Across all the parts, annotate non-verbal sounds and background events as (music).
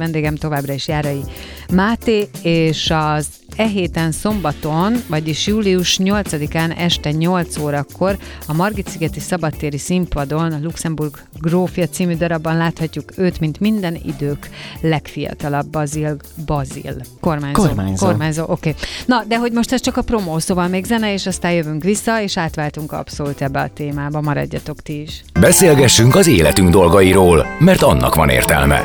Vendégem továbbra is Járai Máté, és az e héten szombaton, vagyis július 8-án este 8 órakor a Margit-szigeti szabadtéri színpadon a Luxemburg grófja című darabban láthatjuk őt, mint minden idők legfiatalabb Bazil Bazil. Kormányzó. Kormányzó. Kormányzó, oké. Okay. Na, de hogy most ez csak a promó, szóval még zene, és aztán jövünk vissza, és átváltunk abszolút ebbe a témába. Maradjatok ti is. Beszélgessünk az életünk dolgairól, mert annak van értelme.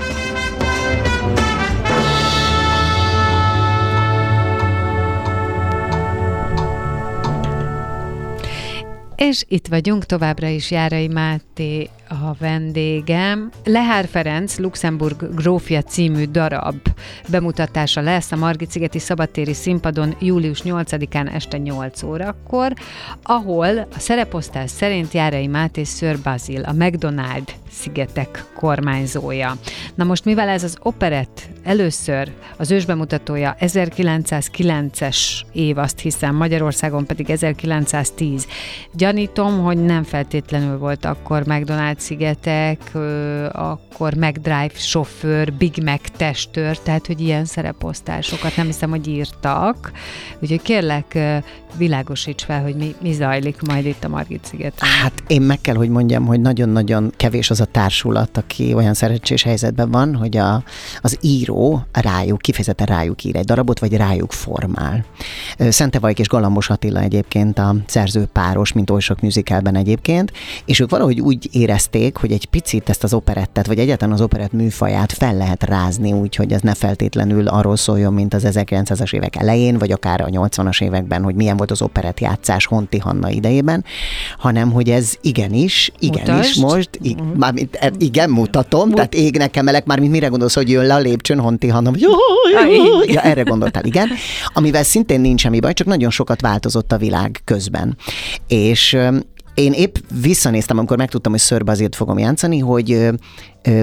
És itt vagyunk, továbbra is Járai Máté a vendégem. Lehár Ferenc, Luxemburg grófja című darab bemutatása lesz a Margit-szigeti szabadtéri színpadon július 8-án este 8 órakor, ahol a szereposztás szerint Járai Máté Sir Basil, a McDonald szigetek kormányzója. Na most mivel ez az operett először az ősbemutatója 1909-es év, azt hiszem, Magyarországon pedig 1910. Gyanítom, hogy nem feltétlenül volt akkor McDonald szigetek, akkor McDrive sofőr, Big Mac testőr, tehát hogy ilyen szereposztásokat nem hiszem, hogy írtak. Úgyhogy kérlek, világosíts fel, hogy mi, mi zajlik majd itt a Margit szigeten. Hát én meg kell, hogy mondjam, hogy nagyon-nagyon kevés az a társulat, aki olyan szerencsés helyzetben van, hogy a, az író rájuk, kifejezetten rájuk ír egy darabot, vagy rájuk formál. Szentevajk és Galambos Attila egyébként a szerzőpáros, mint oly sok musicalben egyébként, és ők valahogy úgy érezték, hogy egy picit ezt az operettet, vagy egyáltalán az operett műfaját fel lehet rázni úgy, hogy ez ne feltétlenül arról szóljon, mint az 1900-as évek elején, vagy akár a 80-as években, hogy milyen volt az operett játszás Honti Hanna idejében, hanem hogy ez igenis, igenis Mutasd. most, ig, uh-huh. mármint, e, igen, mutatom, Mut- tehát égnek emelek, már mint mire gondolsz, hogy jön le a lépcsőn Honti Hanna, jó, jó, ja, erre gondoltál, igen, amivel szintén nincs semmi baj, csak nagyon sokat változott a világ közben. És én épp visszanéztem, amikor megtudtam, hogy Sir azért fogom játszani, hogy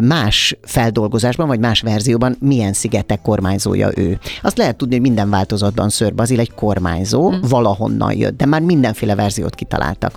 más feldolgozásban, vagy más verzióban milyen szigetek kormányzója ő. Azt lehet tudni, hogy minden változatban Sir Basil egy kormányzó, mm. valahonnan jött, de már mindenféle verziót kitaláltak.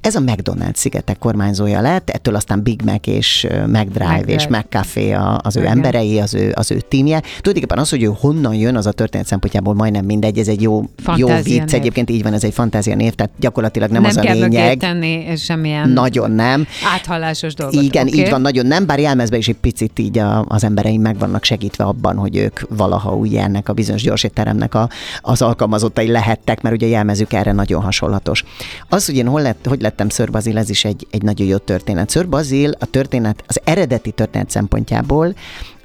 Ez a McDonald's szigetek kormányzója lett, ettől aztán Big Mac és McDrive Mac és McCafe az ő Igen. emberei, az ő, az ő tímje. Tulajdonképpen az, hogy ő honnan jön, az a történet szempontjából majdnem mindegy, ez egy jó, jó vicc, név. egyébként így van, ez egy fantázia név, tehát gyakorlatilag nem, nem az a lényeg. Nem kell semmilyen Nagyon nem. Áthallásos dolgot. Igen, okay. így van, nagyon nem, bár jelmezben is egy picit így a, az embereim meg vannak segítve abban, hogy ők valaha ugye ennek a bizonyos gyorsétteremnek a, az alkalmazottai lehettek, mert ugye jelmezük erre nagyon hasonlatos. Az, hogy én hol lett, hogy lettem Sir Bazil, ez is egy, egy nagyon jó történet. Sir Bazil a történet, az eredeti történet szempontjából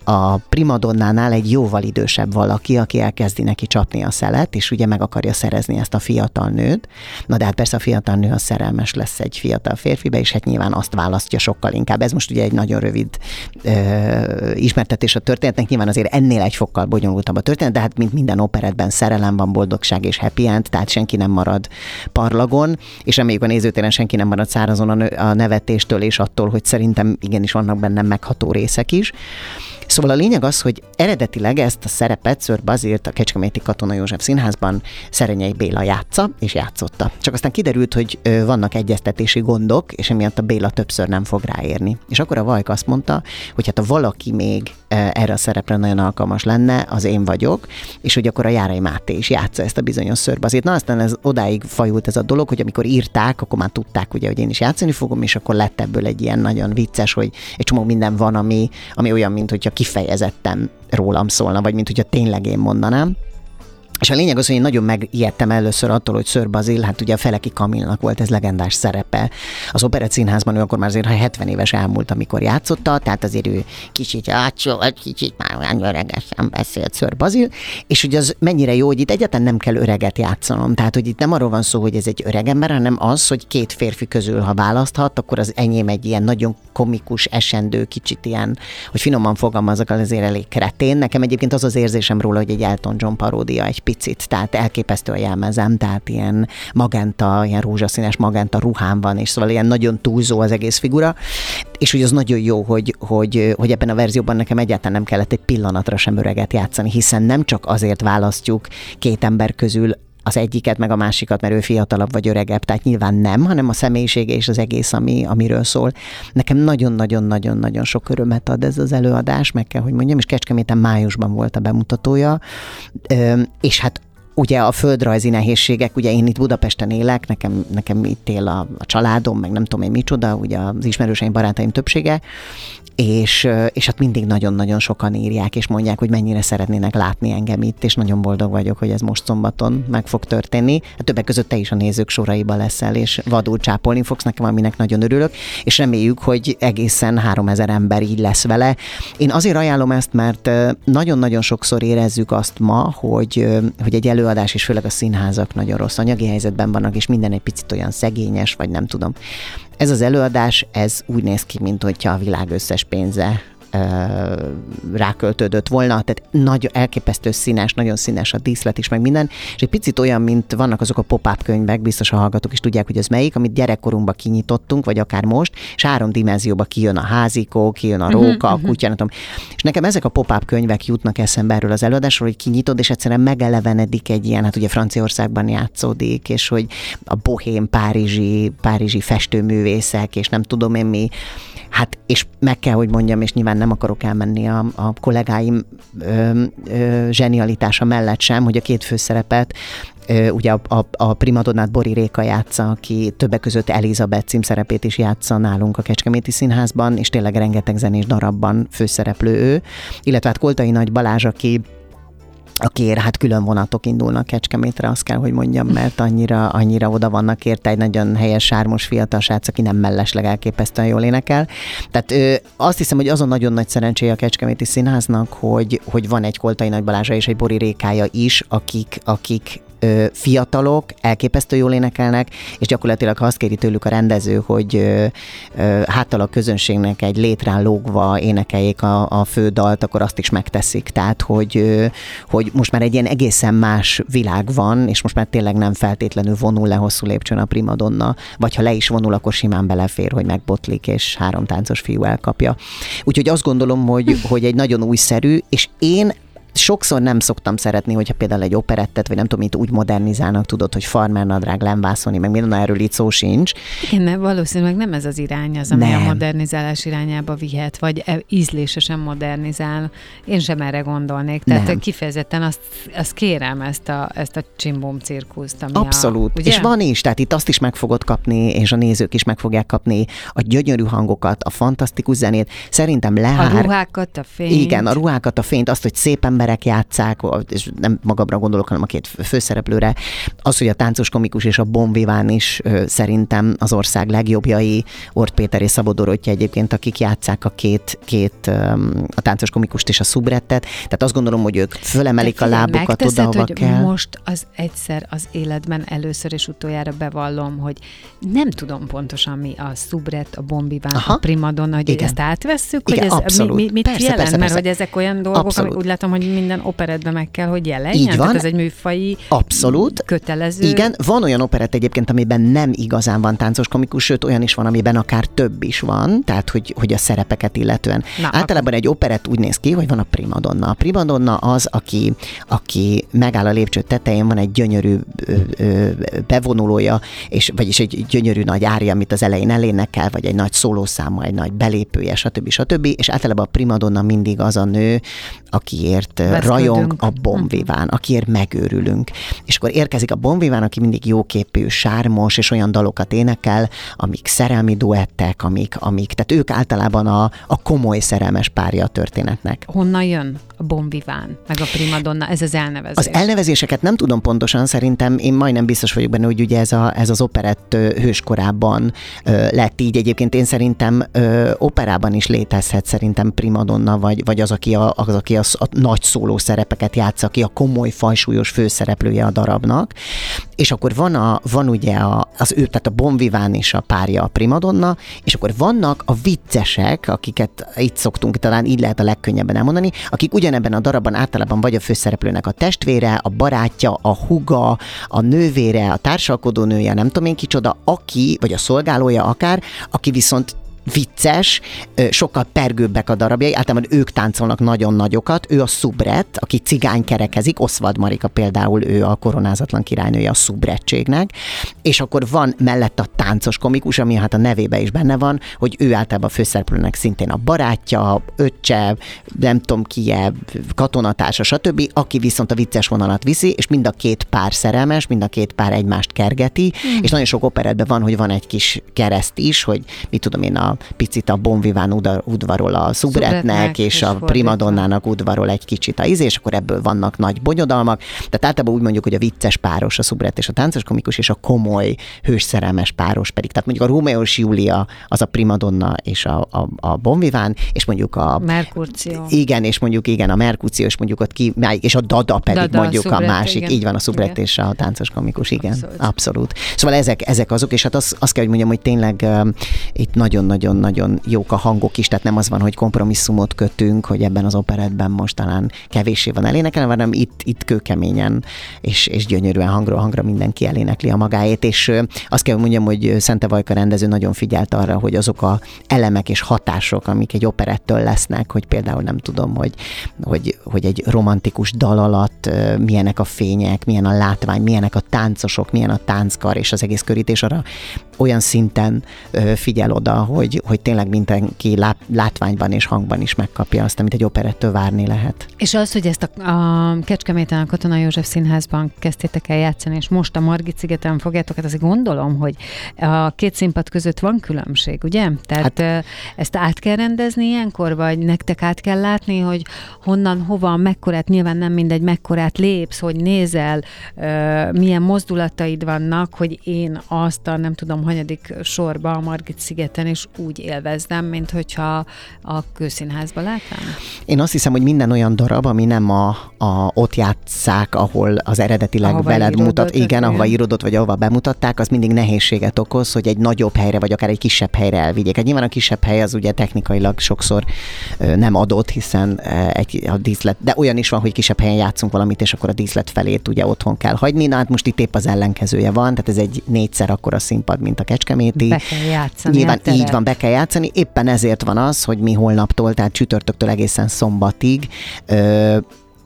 a primadonnánál egy jóval idősebb valaki, aki elkezdi neki csapni a szelet, és ugye meg akarja szerezni ezt a fiatal nőt. Na de hát persze a fiatal nő az szerelmes lesz egy fiatal férfibe, és hát nyilván azt választja sokkal inkább. Ez most ugye egy nagyon rövid ö, ismertetés a történetnek, nyilván azért ennél egy fokkal bonyolultabb a történet, de hát mint minden operetben szerelem van, boldogság és happy end, tehát senki nem marad parlagon, és reméljük a nézőtéren senki nem marad szárazon a, a nevetéstől és attól, hogy szerintem igenis vannak benne megható részek is. Szóval a lényeg az, hogy eredetileg ezt a szerepet Ször Bazilt a Kecskeméti Katona József Színházban Szerenyei Béla játsza, és játszotta. Csak aztán kiderült, hogy vannak egyeztetési gondok, és emiatt a Béla többször nem fog ráérni. És akkor a Vajk azt mondta, hogy hát a valaki még erre a szerepre nagyon alkalmas lenne, az én vagyok, és hogy akkor a Járai Máté is játsza ezt a bizonyos szörbazét. Na aztán ez odáig fajult ez a dolog, hogy amikor írták, akkor már tudták, ugye, hogy én is játszani fogom, és akkor lett ebből egy ilyen nagyon vicces, hogy egy csomó minden van, ami, ami olyan, mint hogyha kifejezetten rólam szólna, vagy mint hogyha tényleg én mondanám. És a lényeg az, hogy én nagyon megijedtem először attól, hogy Sir Bazil, hát ugye a Feleki Kamilnak volt ez legendás szerepe. Az Operett Színházban ő akkor már azért 70 éves elmúlt, amikor játszotta, tehát azért ő kicsit egy kicsit már olyan öregesen beszélt Sir Bazil, és ugye az mennyire jó, hogy itt egyáltalán nem kell öreget játszanom. Tehát, hogy itt nem arról van szó, hogy ez egy öreg ember, hanem az, hogy két férfi közül, ha választhat, akkor az enyém egy ilyen nagyon komikus, esendő, kicsit ilyen, hogy finoman fogalmazok, azért elég kretén. Nekem egyébként az az érzésem róla, hogy egy Elton John paródia egy picit, tehát elképesztő a jelmezem, tehát ilyen magenta, ilyen rózsaszínes magenta ruhám van, és szóval ilyen nagyon túlzó az egész figura, és úgy az nagyon jó, hogy, hogy, hogy ebben a verzióban nekem egyáltalán nem kellett egy pillanatra sem öreget játszani, hiszen nem csak azért választjuk két ember közül az egyiket, meg a másikat, mert ő fiatalabb vagy öregebb, tehát nyilván nem, hanem a személyisége és az egész, ami, amiről szól. Nekem nagyon-nagyon-nagyon-nagyon sok örömet ad ez az előadás, meg kell, hogy mondjam, és Kecskeméten májusban volt a bemutatója, és hát ugye a földrajzi nehézségek, ugye én itt Budapesten élek, nekem, nekem itt él a, a családom, meg nem tudom én micsoda, ugye az ismerőseim, barátaim többsége, és, és hát mindig nagyon-nagyon sokan írják, és mondják, hogy mennyire szeretnének látni engem itt, és nagyon boldog vagyok, hogy ez most szombaton meg fog történni. Hát többek között te is a nézők soraiba leszel, és vadul csápolni fogsz nekem, aminek nagyon örülök, és reméljük, hogy egészen 3000 ember így lesz vele. Én azért ajánlom ezt, mert nagyon-nagyon sokszor érezzük azt ma, hogy, hogy egy előadás, és főleg a színházak nagyon rossz anyagi helyzetben vannak, és minden egy picit olyan szegényes, vagy nem tudom. Ez az előadás, ez úgy néz ki, mint hogyha a világ összes pénze ráköltődött volna, tehát nagy, elképesztő színes, nagyon színes a díszlet is, meg minden, és egy picit olyan, mint vannak azok a pop-up könyvek, biztos a hallgatók is tudják, hogy ez melyik, amit gyerekkorunkban kinyitottunk, vagy akár most, és három dimenzióba kijön a házikó, kijön a mhm, róka, a kutya, uh-huh. tudom. És nekem ezek a pop-up könyvek jutnak eszembe erről az előadásról, hogy kinyitod, és egyszerűen megelevenedik egy ilyen, hát ugye Franciaországban játszódik, és hogy a bohém párizsi, párizsi festőművészek, és nem tudom én mi, Hát, és meg kell, hogy mondjam, és nyilván nem akarok elmenni a, a kollégáim ö, ö, zsenialitása mellett sem, hogy a két főszerepet ugye a, a, a primadonnát Bori Réka játsza, aki többek között Elizabeth címszerepét is játsza nálunk a Kecskeméti Színházban, és tényleg rengeteg zenés darabban főszereplő ő, illetve hát Koltai Nagy Balázs, aki akiért hát külön vonatok indulnak Kecskemétre, azt kell, hogy mondjam, mert annyira, annyira oda vannak érte egy nagyon helyes, sármos fiatal srác, aki nem mellesleg elképesztően jól énekel. Tehát ö, azt hiszem, hogy azon nagyon nagy szerencséje a Kecskeméti Színháznak, hogy, hogy van egy Koltai Nagy Balázsa és egy Bori Rékája is, akik, akik fiatalok, elképesztő jól énekelnek, és gyakorlatilag ha azt kéri tőlük a rendező, hogy háttal a közönségnek egy létrán lógva énekeljék a, a fő dalt, akkor azt is megteszik. Tehát, hogy, hogy most már egy ilyen egészen más világ van, és most már tényleg nem feltétlenül vonul le hosszú lépcsőn a primadonna, vagy ha le is vonul, akkor simán belefér, hogy megbotlik, és három táncos fiú elkapja. Úgyhogy azt gondolom, hogy, hogy egy nagyon újszerű, és én sokszor nem szoktam szeretni, hogyha például egy operettet, vagy nem tudom, mit úgy modernizálnak, tudod, hogy farmer nadrág, lemvászolni, meg minden erről itt szó sincs. Igen, nem, valószínűleg nem ez az irány az, ami nem. a modernizálás irányába vihet, vagy e, ízlésesen modernizál. Én sem erre gondolnék. Tehát nem. kifejezetten azt, azt kérem ezt a, ezt a csimbom cirkuszt. Ami Abszolút. A, ugye? És van is, tehát itt azt is meg fogod kapni, és a nézők is meg fogják kapni a gyönyörű hangokat, a fantasztikus zenét. Szerintem lehár. A ruhákat, a fényt. Igen, a ruhákat, a fényt, azt, hogy szépen emberek játszák, és nem magamra gondolok, hanem a két főszereplőre, az, hogy a táncos komikus és a Bonviván is szerintem az ország legjobbjai, Ort Péter és Szabó Dorottya egyébként, akik játszák a két, két a táncos komikust és a szubrettet, tehát azt gondolom, hogy ők fölemelik a lábukat oda, ahova hogy kell. most az egyszer az életben először és utoljára bevallom, hogy nem tudom pontosan mi a szubret, a bombiván, Aha. a primadonna, hogy Igen. ezt átvesszük, Igen, hogy ez abszolút. mi, mi, mit persze, jelent, persze, persze. mert hogy ezek olyan dolgok, abszolút. amik úgy látom, hogy minden operetben meg kell, hogy jelenjen? Így van. Tehát ez egy műfai Abszolút. kötelező. Igen, van olyan operett egyébként, amiben nem igazán van táncos komikus, sőt olyan is van, amiben akár több is van, tehát hogy, hogy a szerepeket illetően. Na, Általában akkor... egy operett úgy néz ki, hogy van a primadonna. A primadonna az, aki, aki megáll a lépcső tetején, van egy gyönyörű ö, ö, bevonulója, és, vagyis egy gyönyörű nagy árja, amit az elején elénekel, vagy egy nagy szólószáma, egy nagy belépője, stb. stb. És általában a primadonna mindig az a nő, akiért rajong a bombiván, akiért megőrülünk. És akkor érkezik a bombiván, aki mindig jóképű, sármos, és olyan dalokat énekel, amik szerelmi duettek, amik, amik tehát ők általában a, a komoly szerelmes párja a történetnek. Honnan jön bombiván, meg a primadonna, ez az elnevezés? Az elnevezéseket nem tudom pontosan, szerintem én majdnem biztos vagyok benne, hogy ugye ez, a, ez az operett hőskorában lett így. Egyébként én szerintem ö, operában is létezhet szerintem primadonna, vagy, vagy az, aki a, az, aki a, a nagy szóló szerepeket játsz, aki a komoly, fajsúlyos főszereplője a darabnak, és akkor van, a, van ugye a, az ő, tehát a Bonviván és a párja a primadonna, és akkor vannak a viccesek, akiket itt szoktunk, talán így lehet a legkönnyebben elmondani, akik ugyan ugyanebben a darabban általában vagy a főszereplőnek a testvére, a barátja, a huga, a nővére, a társalkodó nője, nem tudom én kicsoda, aki, vagy a szolgálója akár, aki viszont vicces, sokkal pergőbbek a darabjai, általában ők táncolnak nagyon nagyokat, ő a szubret, aki cigány kerekezik, Oszvad Marika például, ő a koronázatlan királynője a szubretségnek, és akkor van mellett a táncos komikus, ami hát a nevébe is benne van, hogy ő általában a főszereplőnek szintén a barátja, öccse, nem tudom ki katonatársa, stb., aki viszont a vicces vonalat viszi, és mind a két pár szerelmes, mind a két pár egymást kergeti, mm. és nagyon sok operetben van, hogy van egy kis kereszt is, hogy mit tudom én, a picit a Bonviván udvarol a szubretnek, és, és a primadonnának udvarol egy kicsit a íz, és akkor ebből vannak nagy bonyodalmak. Tehát általában úgy mondjuk, hogy a vicces páros a szubret és a táncos komikus, és a komoly, hősszerelmes páros pedig. Tehát mondjuk a Rómeó és Júlia az a primadonna és a, a, a Bonviván, és mondjuk a... Merkurció. Igen, és mondjuk igen, a Merkurció, és mondjuk ott ki, és a Dada pedig Dada, mondjuk a, szubret, a másik. Igen. Így van, a szubret igen. és a táncos komikus, igen. Abszolút. Abszolút. Szóval ezek, ezek azok, és hát azt, azt kell, hogy mondjam, hogy tényleg uh, itt nagyon-nagyon nagyon-nagyon jók a hangok is, tehát nem az van, hogy kompromisszumot kötünk, hogy ebben az operetben most talán kevéssé van elénekelve, hanem itt, itt kőkeményen és, és gyönyörűen hangról hangra mindenki elénekli a magáét, és azt kell mondjam, hogy Szente Vajka rendező nagyon figyelt arra, hogy azok a elemek és hatások, amik egy operettől lesznek, hogy például nem tudom, hogy, hogy, hogy egy romantikus dal alatt milyenek a fények, milyen a látvány, milyenek a táncosok, milyen a tánckar és az egész körítés arra olyan szinten figyel oda, hogy, hogy tényleg mindenki látványban és hangban is megkapja azt, amit egy operettől várni lehet. És az, hogy ezt a, a Kecskeméten a Katona József Színházban kezdtétek el játszani, és most a Margit szigeten fogjátok, hát azért gondolom, hogy a két színpad között van különbség, ugye? Tehát hát, ezt át kell rendezni ilyenkor, vagy nektek át kell látni, hogy honnan, hova, mekkorát, nyilván nem mindegy, mekkorát lépsz, hogy nézel, milyen mozdulataid vannak, hogy én azt a nem tudom, hanyadik sorba a Margit szigeten és úgy élvezdem, mint hogyha a kőszínházba látnám? Én azt hiszem, hogy minden olyan darab, ami nem a, a ott játszák, ahol az eredetileg ahova veled mutat, igen, ahova írodott, vagy ahova bemutatták, az mindig nehézséget okoz, hogy egy nagyobb helyre, vagy akár egy kisebb helyre elvigyék. Hát nyilván a kisebb hely az ugye technikailag sokszor nem adott, hiszen egy, a díszlet, de olyan is van, hogy kisebb helyen játszunk valamit, és akkor a díszlet felét ugye otthon kell hagyni. Na hát most itt épp az ellenkezője van, tehát ez egy négyszer akkora színpad, mint a Kecskeméti. Be kell játszani. Nyilván így van, be kell játszani. Éppen ezért van az, hogy mi holnaptól, tehát csütörtöktől egészen szombatig ö,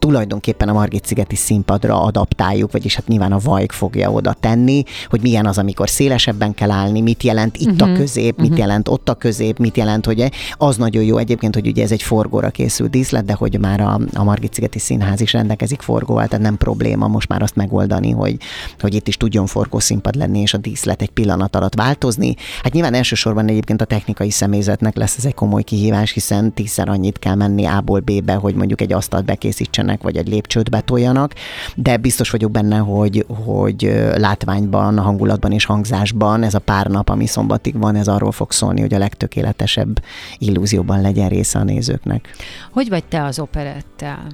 tulajdonképpen a Margit-szigeti színpadra adaptáljuk, vagyis hát nyilván a Vajk fogja oda tenni, hogy milyen az, amikor szélesebben kell állni, mit jelent itt uh-huh. a mhm. közép, uh-huh. mit mhm. jelent ott a közép, mit jelent, hogy az nagyon jó egyébként, hogy ugye ez egy forgóra készült díszlet, de hogy már a, a Margit-szigeti színház is rendelkezik forgóval, tehát nem probléma most már azt megoldani, hogy, hogy itt is tudjon forgó színpad lenni, és a díszlet egy pillanat alatt változni. Hát nyilván elsősorban egyébként a technikai személyzetnek lesz ez egy komoly kihívás, hiszen tízszer annyit kell menni A-ból B-be, hogy mondjuk egy asztalt bekészítsenek betoljanak, vagy egy lépcsőt betoljanak, de biztos vagyok benne, hogy, hogy látványban, hangulatban és hangzásban ez a pár nap, ami szombatig van, ez arról fog szólni, hogy a legtökéletesebb illúzióban legyen része a nézőknek. Hogy vagy te az operettel?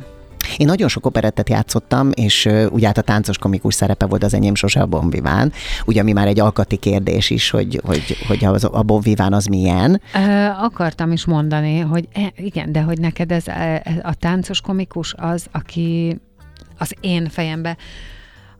Én nagyon sok operettet játszottam, és ugye hát a táncos komikus szerepe volt az enyém sose a Bonviván, ugye ami már egy alkati kérdés is, hogy, hogy, hogy az, a Bonviván az milyen. Uh, akartam is mondani, hogy e, igen, de hogy neked ez e, a táncos komikus az, aki az én fejembe,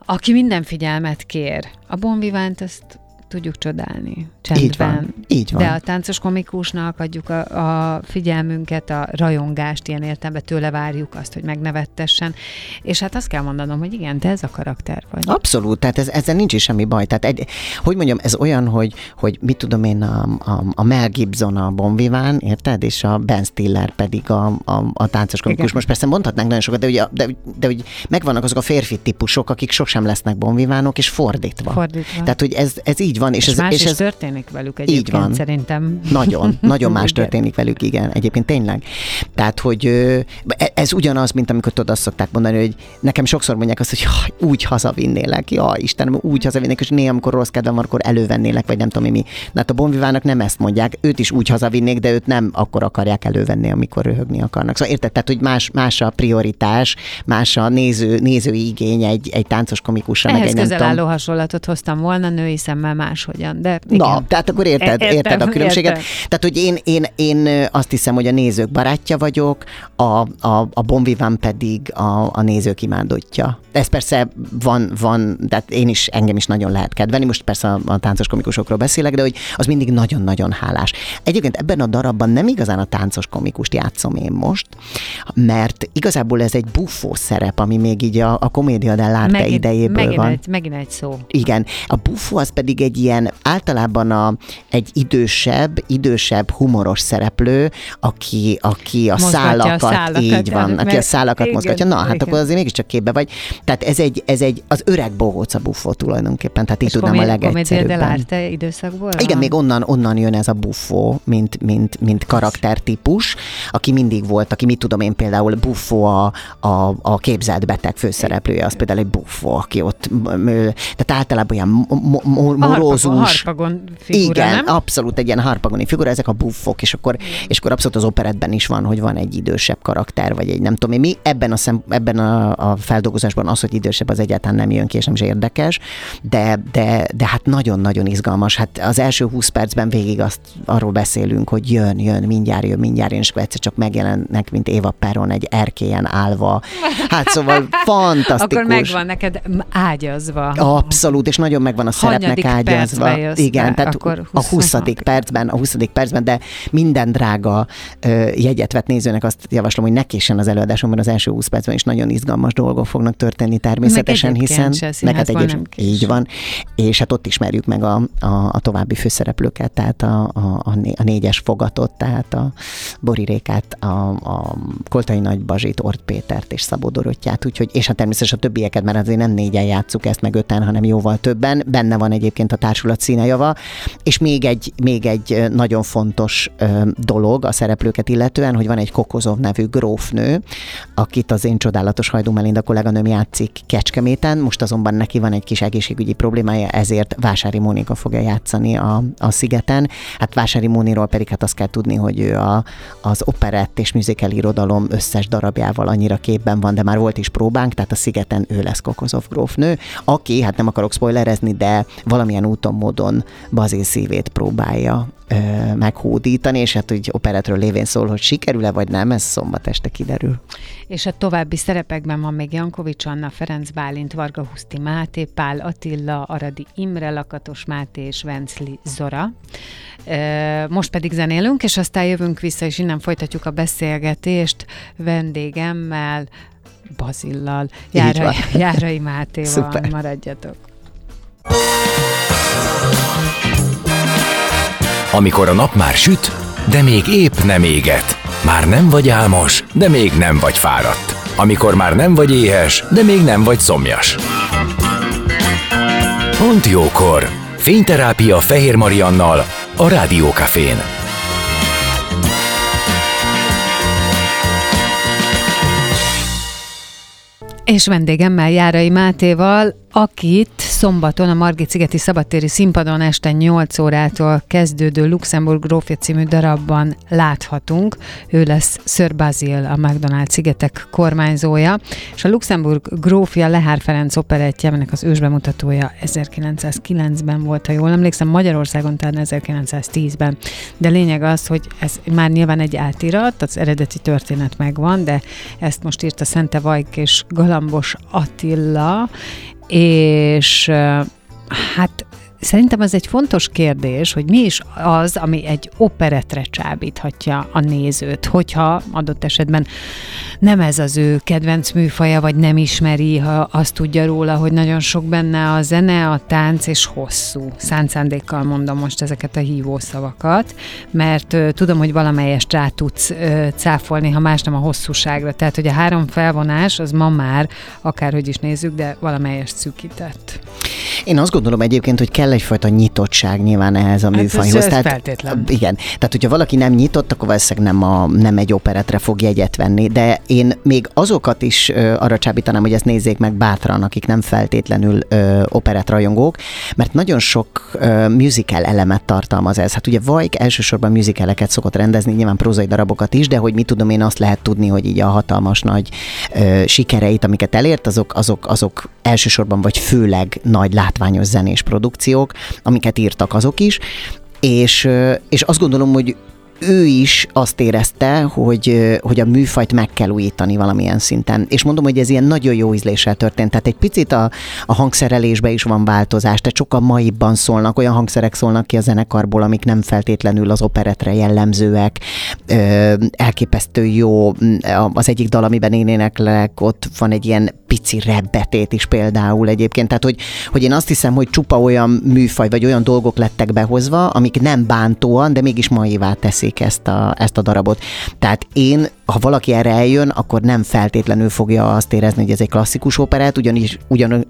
aki minden figyelmet kér. A Bonvivánt ezt tudjuk csodálni. Csendben. Így van. Így van. De a táncos komikusnak adjuk a, a figyelmünket, a rajongást ilyen értelemben, tőle várjuk azt, hogy megnevettessen. És hát azt kell mondanom, hogy igen, te ez a karakter vagy. Abszolút, tehát ez, ezzel nincs is semmi baj. Tehát egy, hogy mondjam, ez olyan, hogy, hogy mit tudom én, a, a, a Mel Gibson a Bonviván, érted? És a Ben Stiller pedig a, a, a táncos komikus. Igen. Most persze mondhatnánk nagyon sokat, de ugye, de, de, de hogy megvannak azok a férfi típusok, akik sosem lesznek bonvivánok, és fordítva. Fordítva. Tehát, hogy ez, ez így van. És, és ez, más és ez, történik velük egyébként így van. szerintem. Nagyon, nagyon más (laughs) történik velük, igen, egyébként tényleg. Tehát, hogy e, ez ugyanaz, mint amikor tudod azt szokták mondani, hogy nekem sokszor mondják azt, hogy jaj, úgy hazavinnélek, ja, Istenem, úgy hazavinnélek, és néha, amikor rossz kedvem akkor elővennélek, vagy nem tudom mi. De hát a bonvivának nem ezt mondják, őt is úgy hazavinnék, de őt nem akkor akarják elővenni, amikor röhögni akarnak. Szóval érted, tehát, hogy más, más a prioritás, más a néző, nézői igény egy, egy táncos komikusra. Ehhez meg egy, közel álló hasonlatot hoztam volna, női szemmel más máshogyan, de igen. Na, tehát akkor érted, Értem, érted a különbséget. értem. Tehát, hogy én, én, én azt hiszem, hogy a nézők barátja vagyok, a, a, a Bon Vivant pedig a, a nézők imádotja. Ez persze van, van, tehát én is, engem is nagyon lehet kedvelni, most persze a, a táncos komikusokról beszélek, de hogy az mindig nagyon-nagyon hálás. Egyébként ebben a darabban nem igazán a táncos komikust játszom én most, mert igazából ez egy buffó szerep, ami még így a, a komédia dell'arte idejéből megint van. Egy, megint egy szó. Igen, a buffo az pedig egy ilyen általában a, egy idősebb, idősebb humoros szereplő, aki, aki a Mozgatja a szálakat, szálakat, így van, aki a mert- szálakat igen, mozgatja. Na, hát igen. akkor azért mégiscsak képbe vagy. Tehát ez egy, ez egy az öreg bohóc a buffo tulajdonképpen, tehát így És tudnám a legegyszerűbben. időszakból? Igen, van? még onnan, onnan jön ez a buffo, mint, mint, mint karaktertípus, aki mindig volt, aki mit tudom én például buffo a, a, a képzelt beteg főszereplője, az például egy buffo, aki ott, tehát általában ilyen mo- morózus. harpagon, figura, Igen, nem? abszolút egy ilyen harpagoni figura, ezek a buffok, és akkor, és akkor abszolút az operetben is van, hogy van egy idősebb karakter, vagy egy nem tudom én mi. Ebben a, szem, ebben a, a feldolgozásban az, hogy idősebb, az egyáltalán nem jön ki, és nem is érdekes, de, de, de hát nagyon-nagyon izgalmas. Hát az első 20 percben végig azt arról beszélünk, hogy jön, jön, mindjárt jön, mindjárt jön, és akkor egyszer csak megjelennek, mint Éva Peron egy erkélyen állva. Hát szóval (laughs) fantasztikus. Akkor megvan neked ágyazva. Abszolút, és nagyon megvan a szerepnek Hanyadik ágyazva. Percben jössz Igen, be? tehát Akkor a 20. 20. percben, a 20. percben, de minden drága ö, jegyet vett nézőnek azt javaslom, hogy ne késsen az előadásomban az első 20 percben is nagyon izgalmas dolgok fognak történni természetesen, hiszen neked egyébként így van, és hát ott ismerjük meg a, a, a további főszereplőket, tehát a, a, a né- a négyes fogatot, tehát a Bori Rékát, a, a Koltai Nagy Bazsit, Ort Pétert és Szabó Dorottyát, úgyhogy, és hát természetesen a többieket, mert azért nem négyen játsszuk ezt meg öten, hanem jóval többen. Benne van egyébként a társulat színejava, és még egy, még egy nagyon fontos dolog a szereplőket illetően, hogy van egy Kokozov nevű grófnő, akit az én csodálatos Hajdú Melinda kolléganőm játszik Kecskeméten, most azonban neki van egy kis egészségügyi problémája, ezért Vásári Mónika fogja játszani a, a szigeten. Hát Vásári Móniról pedig hát azt kell tudni, hogy ő a, az operett és musical irodalom összes darabjával annyira képben van, de már volt is próbánk, tehát a szigeten ő lesz Kokozov grófnő, aki, hát nem akarok spoilerezni, de valamilyen úton, módon Bazil szívét próbálja ö, meghódítani, és hát úgy operetről lévén szól, hogy sikerül-e vagy nem, ez szombat este kiderül. És a további szerepekben van még Jankovics Anna, Ferenc Bálint, Varga Huszti Máté, Pál Attila, Aradi Imre, Lakatos Máté és Vencli Zora. Most pedig zenélünk, és aztán jövünk vissza, és innen folytatjuk a beszélgetést vendégemmel, Bazillal, Járai. Járai (laughs) Mátéval. Szuper. Maradjatok. Amikor a nap már süt, de még épp nem éget. Már nem vagy álmos, de még nem vagy fáradt. Amikor már nem vagy éhes, de még nem vagy szomjas. Pont jókor. Fényterápia Fehér Mariannal a Rádiókafén. És vendégemmel Járai Mátéval, akit szombaton a Margit szigeti szabadtéri színpadon este 8 órától kezdődő Luxemburg grófja című darabban láthatunk. Ő lesz Sir Basil, a McDonald szigetek kormányzója, és a Luxemburg grófja Lehár Ferenc operettje, aminek az ősbemutatója 1909-ben volt, ha jól emlékszem, Magyarországon talán 1910-ben. De lényeg az, hogy ez már nyilván egy átirat, az eredeti történet megvan, de ezt most írta Szente Vajk és Galambos Attila, és hát Szerintem ez egy fontos kérdés, hogy mi is az, ami egy operetre csábíthatja a nézőt, hogyha adott esetben nem ez az ő kedvenc műfaja, vagy nem ismeri, ha azt tudja róla, hogy nagyon sok benne a zene, a tánc és hosszú. Szánt szándékkal mondom most ezeket a hívószavakat, mert ö, tudom, hogy valamelyest rá tudsz cáfolni, ha más nem a hosszúságra. Tehát, hogy a három felvonás az ma már, akárhogy is nézzük, de valamelyest szűkített. Én azt gondolom egyébként, hogy kell egyfajta nyitottság nyilván ehhez a Hát ez- műfajhoz. ez feltétlen. Igen, tehát hogyha valaki nem nyitott, akkor valószínűleg nem, a, nem egy operetre fog jegyet venni, de én még azokat is ö, arra csábítanám, hogy ezt nézzék meg bátran, akik nem feltétlenül ö, operett rajongók, mert nagyon sok ö, musical elemet tartalmaz ez. Hát ugye Vajk elsősorban musicaleket szokott rendezni, nyilván prózai darabokat is, de hogy mit tudom én azt lehet tudni, hogy így a hatalmas nagy ö, sikereit, amiket elért, azok, azok, azok elsősorban vagy főleg nagy látványos zenés produkciók, amiket írtak azok is, és, és azt gondolom, hogy ő is azt érezte, hogy, hogy a műfajt meg kell újítani valamilyen szinten. És mondom, hogy ez ilyen nagyon jó ízléssel történt. Tehát egy picit a, a hangszerelésbe is van változás, tehát sokkal maibban szólnak, olyan hangszerek szólnak ki a zenekarból, amik nem feltétlenül az operetre jellemzőek. Ö, elképesztő jó. Az egyik dal, amiben én éneklek, ott van egy ilyen pici rebbetét is például egyébként. Tehát, hogy, hogy én azt hiszem, hogy csupa olyan műfaj, vagy olyan dolgok lettek behozva, amik nem bántóan, de mégis maivá teszik szeretik ezt a, ezt a darabot. Tehát én, ha valaki erre eljön, akkor nem feltétlenül fogja azt érezni, hogy ez egy klasszikus operát, ugyanis ugyan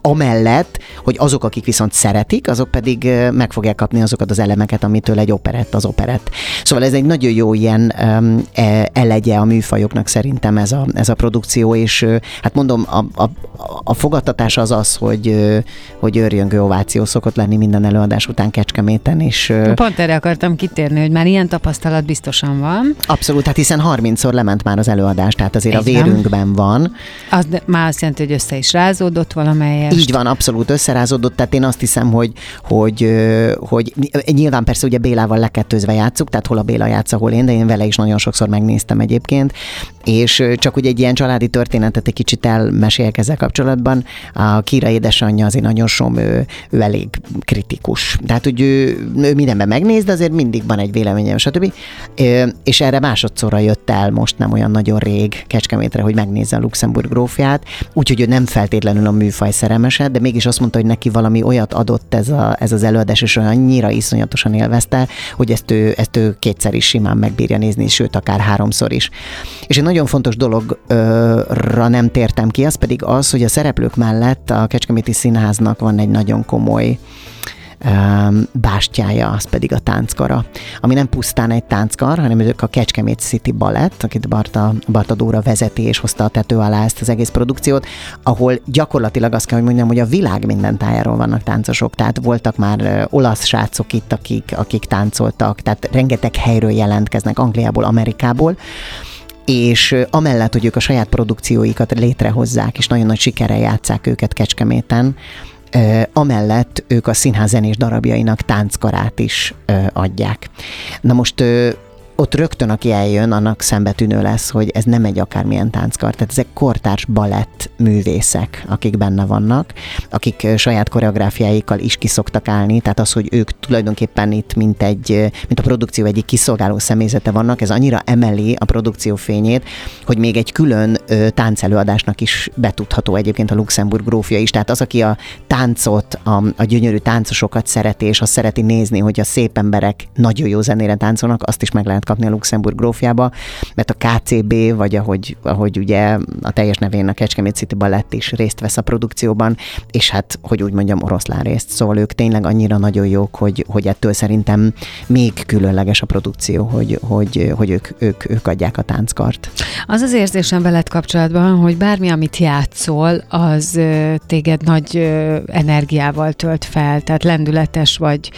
amellett, hogy azok, akik viszont szeretik, azok pedig meg fogják kapni azokat az elemeket, amitől egy operett az operett. Szóval ez egy nagyon jó ilyen um, elegye a műfajoknak szerintem ez a, ez a produkció, és hát mondom, a, a, a fogadtatás az az, hogy, hogy őrjöngő ováció szokott lenni minden előadás után Kecskeméten, és... Pont erre akartam kitérni, hogy már ilyen tapasztalat biztosan van. Abszolút, hát hiszen 30-szor lement már az előadás, tehát azért Ez a vérünkben van. Az már azt jelenti, hogy össze is rázódott valamelyest. Így van, abszolút összerázódott, tehát én azt hiszem, hogy, hogy, hogy nyilván persze ugye Bélával lekettőzve játszuk, tehát hol a Béla játsz, hol én, de én vele is nagyon sokszor megnéztem egyébként, és csak ugye egy ilyen családi történetet egy kicsit elmeséljek ezzel kapcsolatban. A Kira édesanyja azért nagyon som, ő, ő elég kritikus. Tehát, hogy ő, ő mindenben megnéz, de azért mindig van egy véleménye, stb. És erre másodszorra jött el most nem olyan nagyon rég Kecskemétre, hogy megnézze a Luxemburg grófját, úgyhogy ő nem feltétlenül a műfaj szerelmese, de mégis azt mondta, hogy neki valami olyat adott ez, a, ez az előadás, és annyira iszonyatosan élvezte, hogy ezt ő, ezt ő kétszer is simán megbírja nézni, sőt, akár háromszor is. És egy nagyon fontos dologra nem tértem ki, az pedig az, hogy a szereplők mellett a Kecskeméti Színháznak van egy nagyon komoly bástyája, az pedig a tánckara, ami nem pusztán egy tánckar, hanem ők a Kecskemét City Ballet, akit Barta, Barta Dóra vezeti és hozta a tető alá ezt az egész produkciót, ahol gyakorlatilag azt kell, hogy mondjam, hogy a világ minden tájáról vannak táncosok, tehát voltak már olasz srácok itt, akik, akik táncoltak, tehát rengeteg helyről jelentkeznek, Angliából, Amerikából, és amellett, hogy ők a saját produkcióikat létrehozzák, és nagyon nagy sikerrel játszák őket Kecskeméten, amellett ők a színház zenés darabjainak tánckarát is adják. Na most ott rögtön, aki eljön, annak szembetűnő lesz, hogy ez nem egy akármilyen tánckar, tehát ezek kortárs balett művészek, akik benne vannak, akik saját koreográfiáikkal is kiszoktak állni, tehát az, hogy ők tulajdonképpen itt, mint, egy, mint a produkció egyik kiszolgáló személyzete vannak, ez annyira emeli a produkció fényét, hogy még egy külön táncelőadásnak is betudható egyébként a Luxemburg grófja is. Tehát az, aki a táncot, a, a gyönyörű táncosokat szereti, és azt szereti nézni, hogy a szép emberek nagyon jó zenére táncolnak, azt is meg lehet kapni a Luxemburg grófjába, mert a KCB, vagy ahogy, ahogy ugye a teljes nevén a Kecskemét City Ballett is részt vesz a produkcióban, és hát, hogy úgy mondjam, oroszlán részt. Szóval ők tényleg annyira nagyon jók, hogy, hogy ettől szerintem még különleges a produkció, hogy, hogy, hogy ők, ők, ők adják a tánckart. Az az érzésem veled kapcsolatban, hogy bármi, amit játszol, az téged nagy energiával tölt fel, tehát lendületes vagy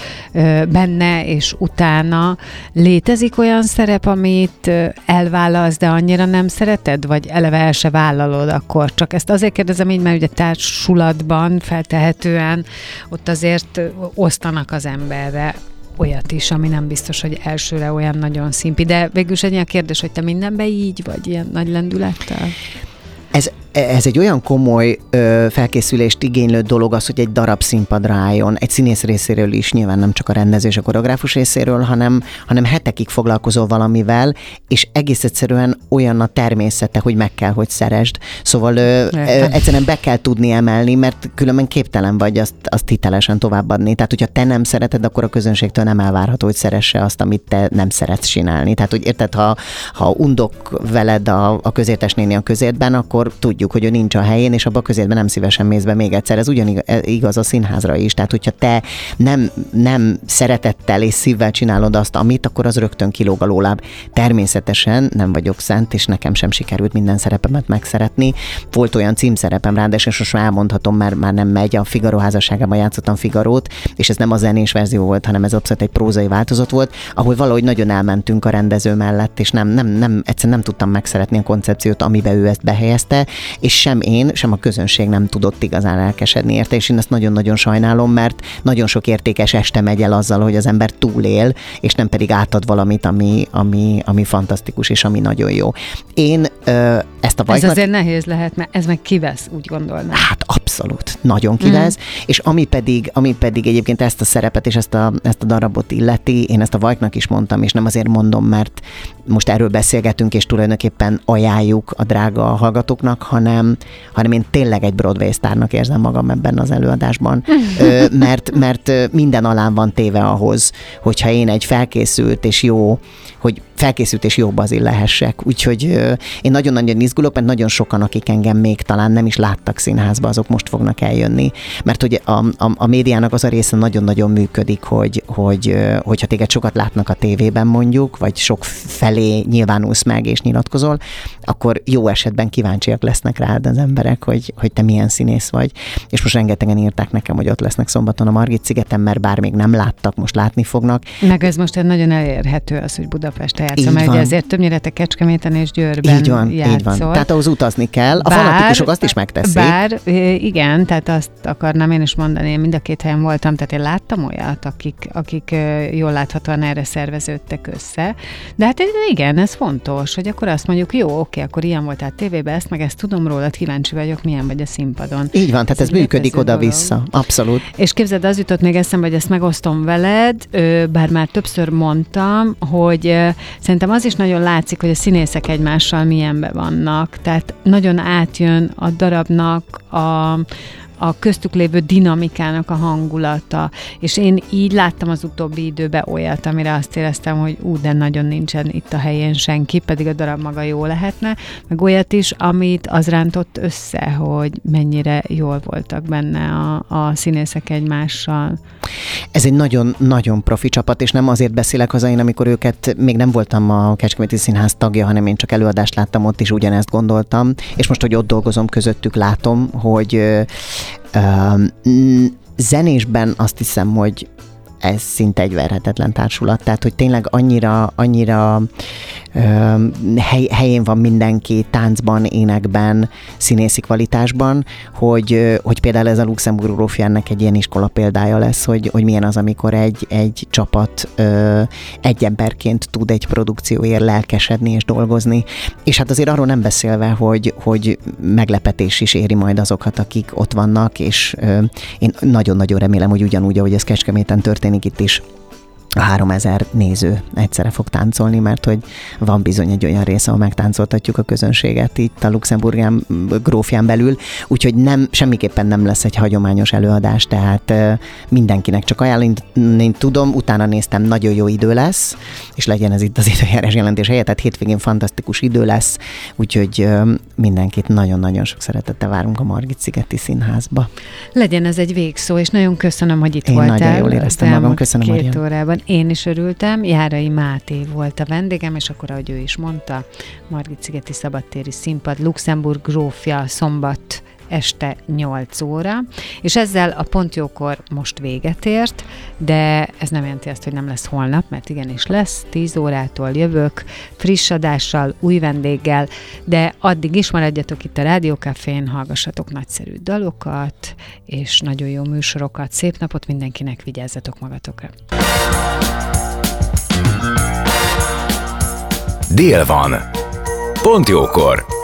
benne, és utána létezik olyan olyan szerep, amit elválasz, de annyira nem szereted, vagy eleve el se vállalod akkor? Csak ezt azért kérdezem így, mert ugye társulatban feltehetően ott azért osztanak az emberre olyat is, ami nem biztos, hogy elsőre olyan nagyon szimpi. De végül is egy a kérdés, hogy te mindenben így vagy, ilyen nagy lendülettel? Ez egy olyan komoly ö, felkészülést igénylő dolog az, hogy egy darab színpadra álljon. Egy színész részéről is, nyilván nem csak a rendező és a koreográfus részéről, hanem, hanem hetekig foglalkozol valamivel, és egész egyszerűen olyan a természete, hogy meg kell, hogy szeresd. Szóval ö, ö, egyszerűen be kell tudni emelni, mert különben képtelen vagy azt, azt hitelesen továbbadni. Tehát, hogyha te nem szereted, akkor a közönségtől nem elvárható, hogy szeresse azt, amit te nem szeretsz csinálni. Tehát, hogy érted, ha, ha undok veled a, a közértes néni a közértben, akkor tudjuk, tudjuk, hogy ő nincs a helyén, és abba közétben nem szívesen mész be még egyszer. Ez ugyanigaz a színházra is. Tehát, hogyha te nem, nem szeretettel és szívvel csinálod azt, amit, akkor az rögtön kilóg a lóláb. Természetesen nem vagyok szent, és nekem sem sikerült minden szerepemet megszeretni. Volt olyan címszerepem, ráadásul most már elmondhatom, mert már nem megy, a Figaro házasságában játszottam Figarót, és ez nem a zenés verzió volt, hanem ez abszolút egy prózai változat volt, ahol valahogy nagyon elmentünk a rendező mellett, és nem, nem, nem, egyszerűen nem tudtam megszeretni a koncepciót, amiben ő ezt behelyezte, és sem én, sem a közönség nem tudott igazán elkesedni érte, és én ezt nagyon-nagyon sajnálom, mert nagyon sok értékes este megy el azzal, hogy az ember túlél, és nem pedig átad valamit, ami, ami, ami fantasztikus, és ami nagyon jó. Én ö, ezt a vajknak... Ez azért nehéz lehet, mert ez meg kivesz, úgy gondolnám. Hát abszolút, nagyon kivesz, mm. és ami pedig, ami pedig egyébként ezt a szerepet és ezt a, ezt a darabot illeti, én ezt a Vajknak is mondtam, és nem azért mondom, mert most erről beszélgetünk, és tulajdonképpen ajánljuk a drága hallgatóknak, hanem, hanem én tényleg egy Broadway sztárnak érzem magam ebben az előadásban, mert, mert minden alán van téve ahhoz, hogyha én egy felkészült és jó, hogy felkészült és jó bazil lehessek. Úgyhogy én nagyon-nagyon izgulok, mert nagyon sokan, akik engem még talán nem is láttak színházba, azok most fognak eljönni. Mert hogy a, a, a médiának az a része nagyon-nagyon működik, hogy, hogy hogyha téged sokat látnak a tévében mondjuk, vagy sok felé nyilvánulsz meg és nyilatkozol, akkor jó esetben kíváncsiak lesznek rád az emberek, hogy, hogy te milyen színész vagy. És most rengetegen írták nekem, hogy ott lesznek szombaton a Margit szigeten, mert bár még nem láttak, most látni fognak. Meg ez most egy nagyon elérhető az, hogy Budapest játszom, mert ugye ezért többnyire te Kecskeméten és Győrben Így van, játszol. így van. Tehát ahhoz utazni kell. A bár, fanatikusok azt is megteszik. Bár, igen, tehát azt akarnám én is mondani, én mind a két helyen voltam, tehát én láttam olyat, akik, akik jól láthatóan erre szerveződtek össze. De hát igen, ez fontos, hogy akkor azt mondjuk, jó, oké, akkor ilyen volt a tévében, ezt meg ezt tudom róla, kíváncsi vagyok, milyen vagy a színpadon. Így van, tehát ez, ez működik oda-vissza, abszolút. És képzeld, az jutott még eszembe, hogy ezt megosztom veled, bár már többször mondtam, hogy szerintem az is nagyon látszik, hogy a színészek egymással milyenbe vannak. Tehát nagyon átjön a darabnak a, a köztük lévő dinamikának a hangulata. És én így láttam az utóbbi időben olyat, amire azt éreztem, hogy ú, de nagyon nincsen itt a helyén senki, pedig a darab maga jó lehetne, meg olyat is, amit az rántott össze, hogy mennyire jól voltak benne a, a színészek egymással. Ez egy nagyon-nagyon profi csapat, és nem azért beszélek haza én, amikor őket, még nem voltam a Kecskeméti Színház tagja, hanem én csak előadást láttam, ott is ugyanezt gondoltam, és most, hogy ott dolgozom közöttük, látom, hogy zenésben azt hiszem, hogy ez szinte egy verhetetlen társulat, tehát hogy tényleg annyira, annyira hely, helyén van mindenki táncban, énekben, színészi kvalitásban, hogy, hogy például ez a Luxemburg Grófjánnak egy ilyen iskola példája lesz, hogy, hogy milyen az, amikor egy, egy csapat egy emberként tud egy produkcióért lelkesedni és dolgozni, és hát azért arról nem beszélve, hogy, hogy meglepetés is éri majd azokat, akik ott vannak, és én nagyon-nagyon remélem, hogy ugyanúgy, ahogy ez Kecskeméten történik is, a 3000 néző egyszerre fog táncolni, mert hogy van bizony egy olyan része, ahol megtáncoltatjuk a közönséget itt a Luxemburgán grófján belül, úgyhogy nem, semmiképpen nem lesz egy hagyományos előadás, tehát mindenkinek csak ajánlani tudom, utána néztem, nagyon jó idő lesz, és legyen ez itt az időjárás jelentés helyett, tehát hétvégén fantasztikus idő lesz, úgyhogy mindenkit nagyon-nagyon sok szeretettel várunk a Margit Szigeti Színházba. Legyen ez egy végszó, és nagyon köszönöm, hogy itt Én voltál. nagyon jól éreztem magam, köszönöm, két órában. Én is örültem, Járai Máté volt a vendégem, és akkor, ahogy ő is mondta, Margit Szigeti Szabadtéri Színpad, Luxemburg grófja, szombat este 8 óra, és ezzel a pontjókor most véget ért, de ez nem jelenti azt, hogy nem lesz holnap, mert igenis lesz, 10 órától jövök, friss adással, új vendéggel, de addig is maradjatok itt a Rádiókafén, hallgassatok nagyszerű dalokat, és nagyon jó műsorokat, szép napot mindenkinek, vigyázzatok magatokra! Dél van. Pont jókor.